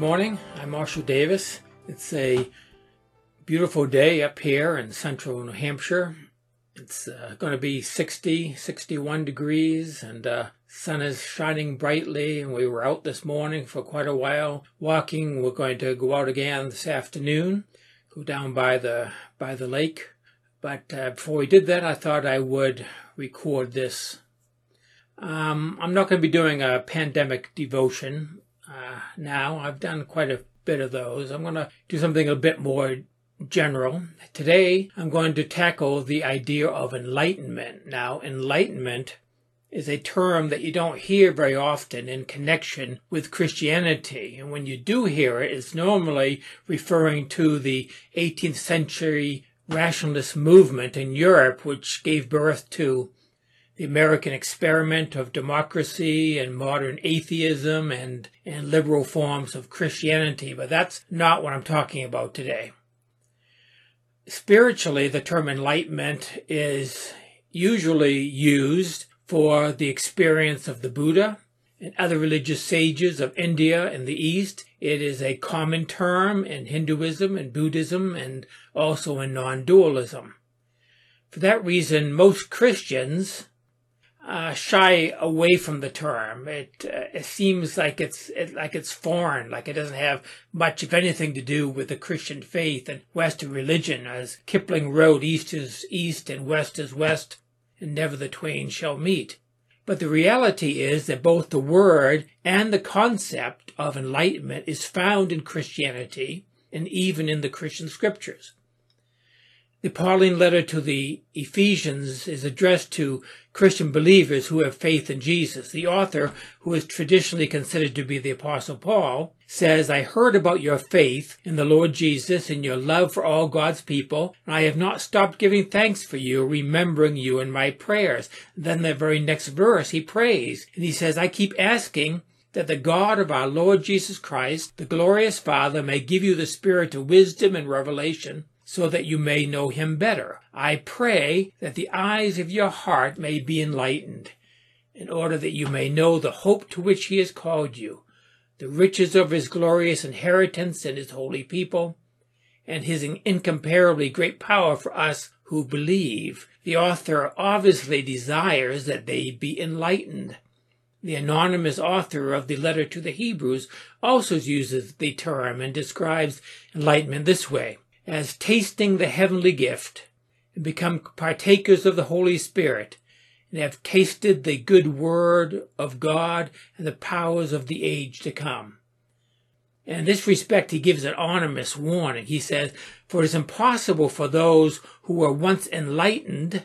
morning. I'm Marshall Davis. It's a beautiful day up here in central New Hampshire. It's uh, going to be 60, 61 degrees, and uh, sun is shining brightly. And we were out this morning for quite a while walking. We're going to go out again this afternoon, go down by the by the lake. But uh, before we did that, I thought I would record this. Um, I'm not going to be doing a pandemic devotion uh, now. I've done quite a bit of those. I'm going to do something a bit more general. Today, I'm going to tackle the idea of enlightenment. Now, enlightenment is a term that you don't hear very often in connection with Christianity. And when you do hear it, it's normally referring to the 18th century rationalist movement in Europe, which gave birth to the American experiment of democracy and modern atheism and, and liberal forms of Christianity. But that's not what I'm talking about today. Spiritually, the term enlightenment is usually used for the experience of the Buddha and other religious sages of India and the East. It is a common term in Hinduism and Buddhism and also in non-dualism. For that reason, most Christians uh, shy away from the term. It, uh, it seems like it's it, like it's foreign, like it doesn't have much, if anything, to do with the Christian faith and Western religion. As Kipling wrote, "East is east and West is west, and never the twain shall meet." But the reality is that both the word and the concept of enlightenment is found in Christianity and even in the Christian scriptures. The Pauline letter to the Ephesians is addressed to Christian believers who have faith in Jesus. The author, who is traditionally considered to be the Apostle Paul, says, I heard about your faith in the Lord Jesus and your love for all God's people, and I have not stopped giving thanks for you, remembering you in my prayers. Then the very next verse, he prays, and he says, I keep asking that the God of our Lord Jesus Christ, the glorious Father, may give you the spirit of wisdom and revelation so that you may know him better. I pray that the eyes of your heart may be enlightened, in order that you may know the hope to which he has called you, the riches of his glorious inheritance in his holy people, and his incomparably great power for us who believe. The author obviously desires that they be enlightened. The anonymous author of the letter to the Hebrews also uses the term and describes enlightenment this way as tasting the heavenly gift and become partakers of the Holy Spirit and have tasted the good word of God and the powers of the age to come. In this respect, he gives an ominous warning. He says, For it is impossible for those who were once enlightened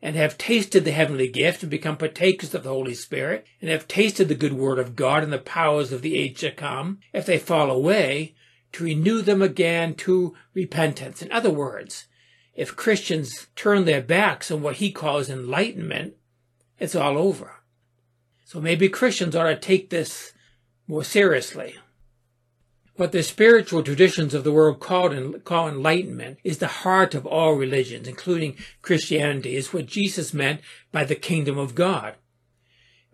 and have tasted the heavenly gift and become partakers of the Holy Spirit and have tasted the good word of God and the powers of the age to come, if they fall away, to renew them again to repentance. In other words, if Christians turn their backs on what he calls enlightenment, it's all over. So maybe Christians ought to take this more seriously. What the spiritual traditions of the world call, enlightenment is the heart of all religions, including Christianity, is what Jesus meant by the kingdom of God.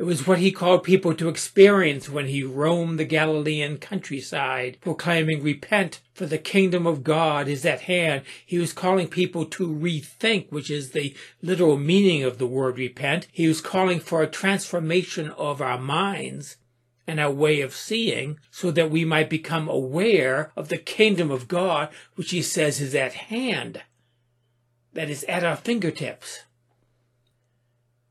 It was what he called people to experience when he roamed the Galilean countryside, proclaiming, Repent, for the kingdom of God is at hand. He was calling people to rethink, which is the literal meaning of the word repent. He was calling for a transformation of our minds and our way of seeing so that we might become aware of the kingdom of God, which he says is at hand, that is at our fingertips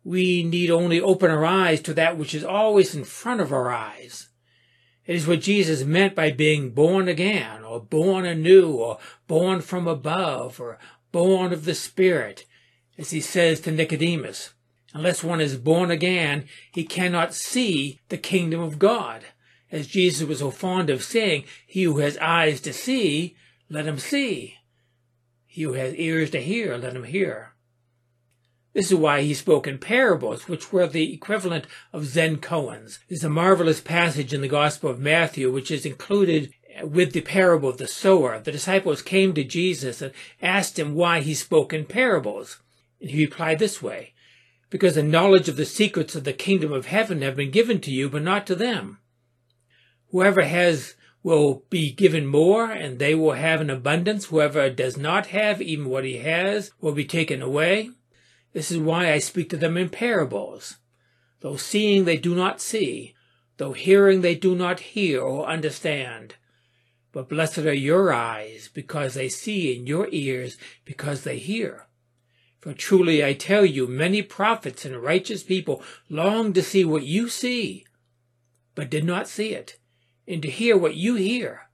we need only open our eyes to that which is always in front of our eyes. It is what Jesus meant by being born again, or born anew, or born from above, or born of the Spirit, as he says to Nicodemus. Unless one is born again, he cannot see the kingdom of God. As Jesus was so fond of saying, he who has eyes to see, let him see. He who has ears to hear, let him hear. This is why he spoke in parables, which were the equivalent of Zen koans. There's a marvelous passage in the Gospel of Matthew, which is included with the parable of the sower. The disciples came to Jesus and asked him why he spoke in parables. And he replied this way, Because the knowledge of the secrets of the kingdom of heaven have been given to you, but not to them. Whoever has will be given more and they will have an abundance. Whoever does not have even what he has will be taken away. This is why I speak to them in parables. Though seeing they do not see, though hearing they do not hear or understand. But blessed are your eyes because they see, and your ears because they hear. For truly I tell you, many prophets and righteous people longed to see what you see, but did not see it, and to hear what you hear,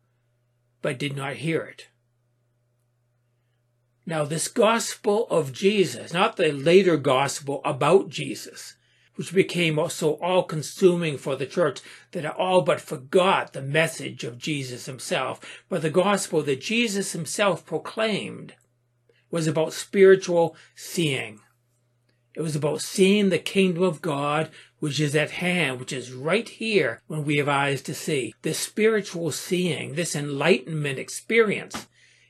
but did not hear it. Now, this gospel of Jesus, not the later gospel about Jesus, which became so all consuming for the church that it all but forgot the message of Jesus himself, but the gospel that Jesus himself proclaimed was about spiritual seeing. It was about seeing the kingdom of God, which is at hand, which is right here when we have eyes to see. This spiritual seeing, this enlightenment experience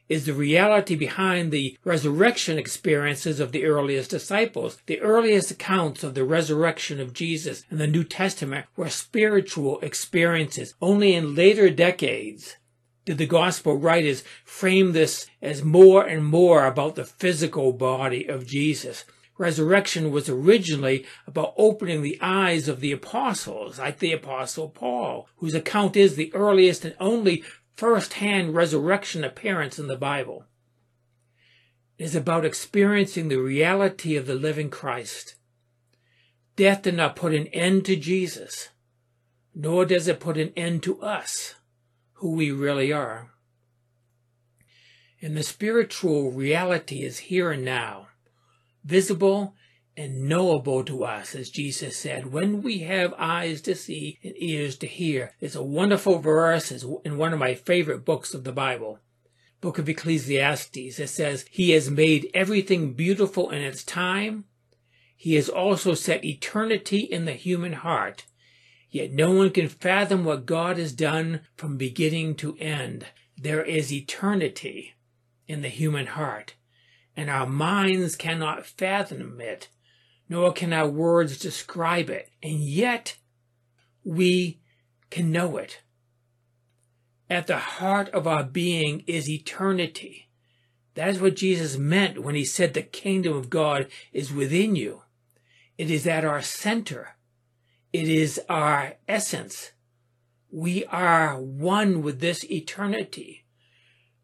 is the reality behind the resurrection experiences of the earliest disciples. The earliest accounts of the resurrection of Jesus in the New Testament were spiritual experiences. Only in later decades did the gospel writers frame this as more and more about the physical body of Jesus. Resurrection was originally about opening the eyes of the apostles, like the apostle Paul, whose account is the earliest and only first-hand resurrection appearance in the Bible. It is about experiencing the reality of the living Christ. Death did not put an end to Jesus, nor does it put an end to us who we really are. And the spiritual reality is here and now, visible and knowable to us, as Jesus said, when we have eyes to see and ears to hear. It's a wonderful verse in one of my favorite books of the Bible. Book of Ecclesiastes. It says, He has made everything beautiful in its time. He has also set eternity in the human heart. Yet no one can fathom what God has done from beginning to end. There is eternity in the human heart, and our minds cannot fathom it, nor can our words describe it. And yet, we can know it. At the heart of our being is eternity. That is what Jesus meant when he said the kingdom of God is within you. It is at our center. It is our essence. We are one with this eternity.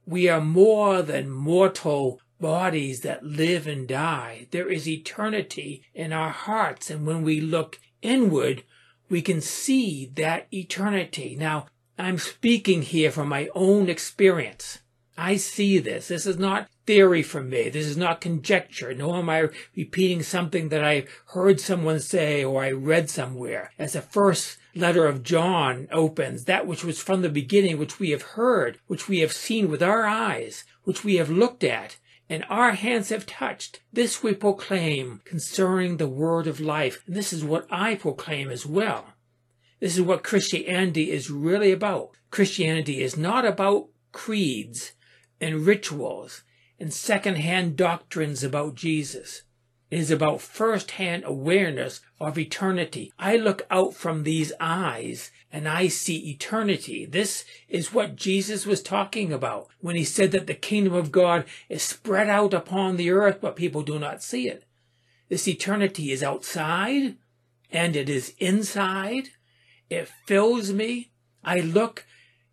We are more than mortal bodies that live and die. There is eternity in our hearts. And when we look inward, we can see that eternity. Now, I'm speaking here from my own experience. I see this. This is not theory from me. This is not conjecture. Nor am I repeating something that I heard someone say or I read somewhere. As the first letter of John opens, that which was from the beginning, which we have heard, which we have seen with our eyes, which we have looked at, and our hands have touched. This we proclaim concerning the word of life. And this is what I proclaim as well. This is what Christianity is really about. Christianity is not about creeds and rituals and second-hand doctrines about Jesus. It is about first-hand awareness of eternity. I look out from these eyes and I see eternity. This is what Jesus was talking about when he said that the kingdom of God is spread out upon the earth, but people do not see it. This eternity is outside and it is inside. It fills me. I look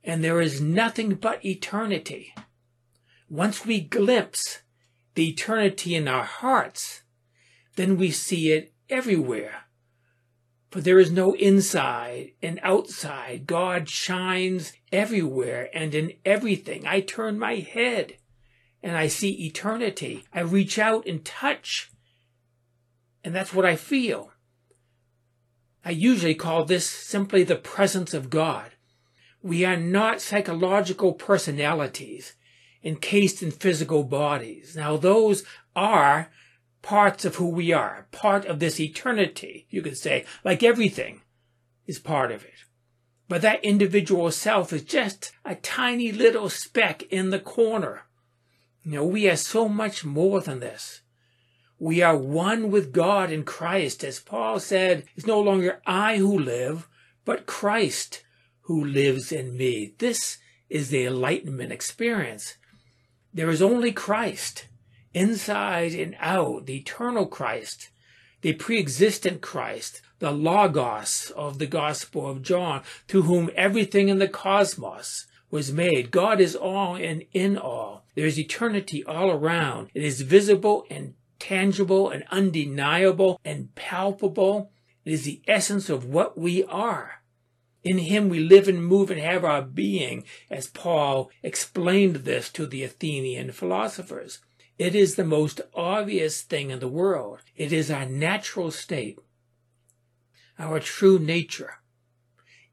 and there is nothing but eternity. Once we glimpse the eternity in our hearts, then we see it everywhere. For there is no inside and outside. God shines everywhere and in everything. I turn my head and I see eternity. I reach out and touch, and that's what I feel. I usually call this simply the presence of God. We are not psychological personalities encased in physical bodies. Now, those are parts of who we are, part of this eternity, you could say, like everything is part of it. But that individual self is just a tiny little speck in the corner. You know, we are so much more than this. We are one with God in Christ. As Paul said, it's no longer I who live, but Christ who lives in me. This is the enlightenment experience. There is only Christ, inside and out, the eternal Christ, the pre-existent Christ, the Logos of the Gospel of John, to whom everything in the cosmos was made. God is all and in all. There is eternity all around. It is visible and tangible and undeniable and palpable. It is the essence of what we are. In him we live and move and have our being, as Paul explained this to the Athenian philosophers. It is the most obvious thing in the world. It is our natural state, our true nature.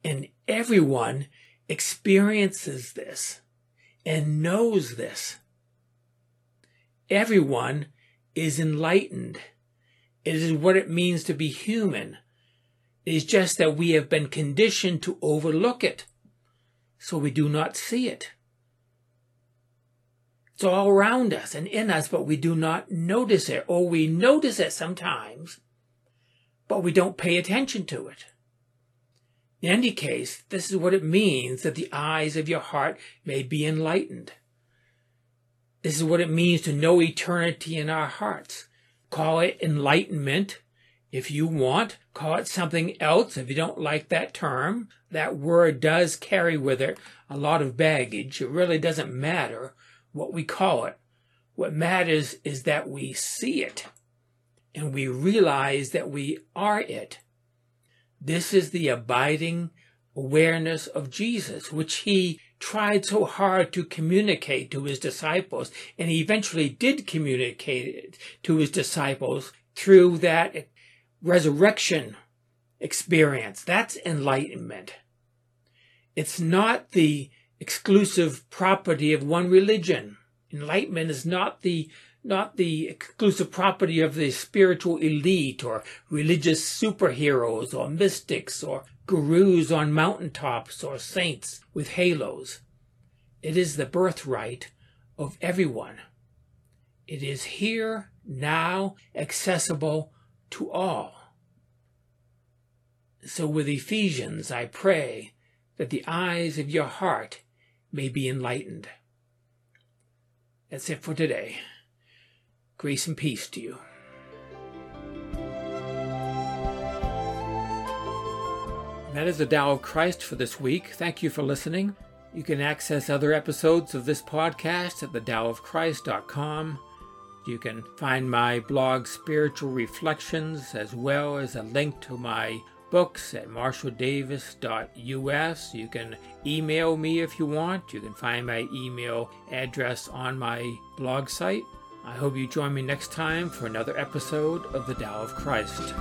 And everyone experiences this and knows this. Everyone is enlightened. It is what it means to be human. It is just that we have been conditioned to overlook it, so we do not see it. It's all around us and in us, but we do not notice it, or we notice it sometimes, but we don't pay attention to it. In any case, this is what it means that the eyes of your heart may be enlightened. This is what it means to know eternity in our hearts. Call it enlightenment if you want. Call it something else if you don't like that term. That word does carry with it a lot of baggage. It really doesn't matter what we call it. What matters is that we see it and we realize that we are it. This is the abiding awareness of Jesus, which he tried so hard to communicate to his disciples, and he eventually did communicate it to his disciples through that resurrection experience. That's enlightenment. It's not the exclusive property of one religion. Enlightenment is not the not the exclusive property of the spiritual elite or religious superheroes or mystics or gurus on mountaintops or saints with halos. It is the birthright of everyone. It is here, now, accessible to all. So with Ephesians, I pray that the eyes of your heart may be enlightened. That's it for today. Grace and peace to you. That is the Tao of Christ for this week. Thank you for listening. You can access other episodes of this podcast at thedaoofchrist.com. You can find my blog Spiritual Reflections as well as a link to my books at marshalldavis.us. You can email me if you want. You can find my email address on my blog site. I hope you join me next time for another episode of The Tao of Christ.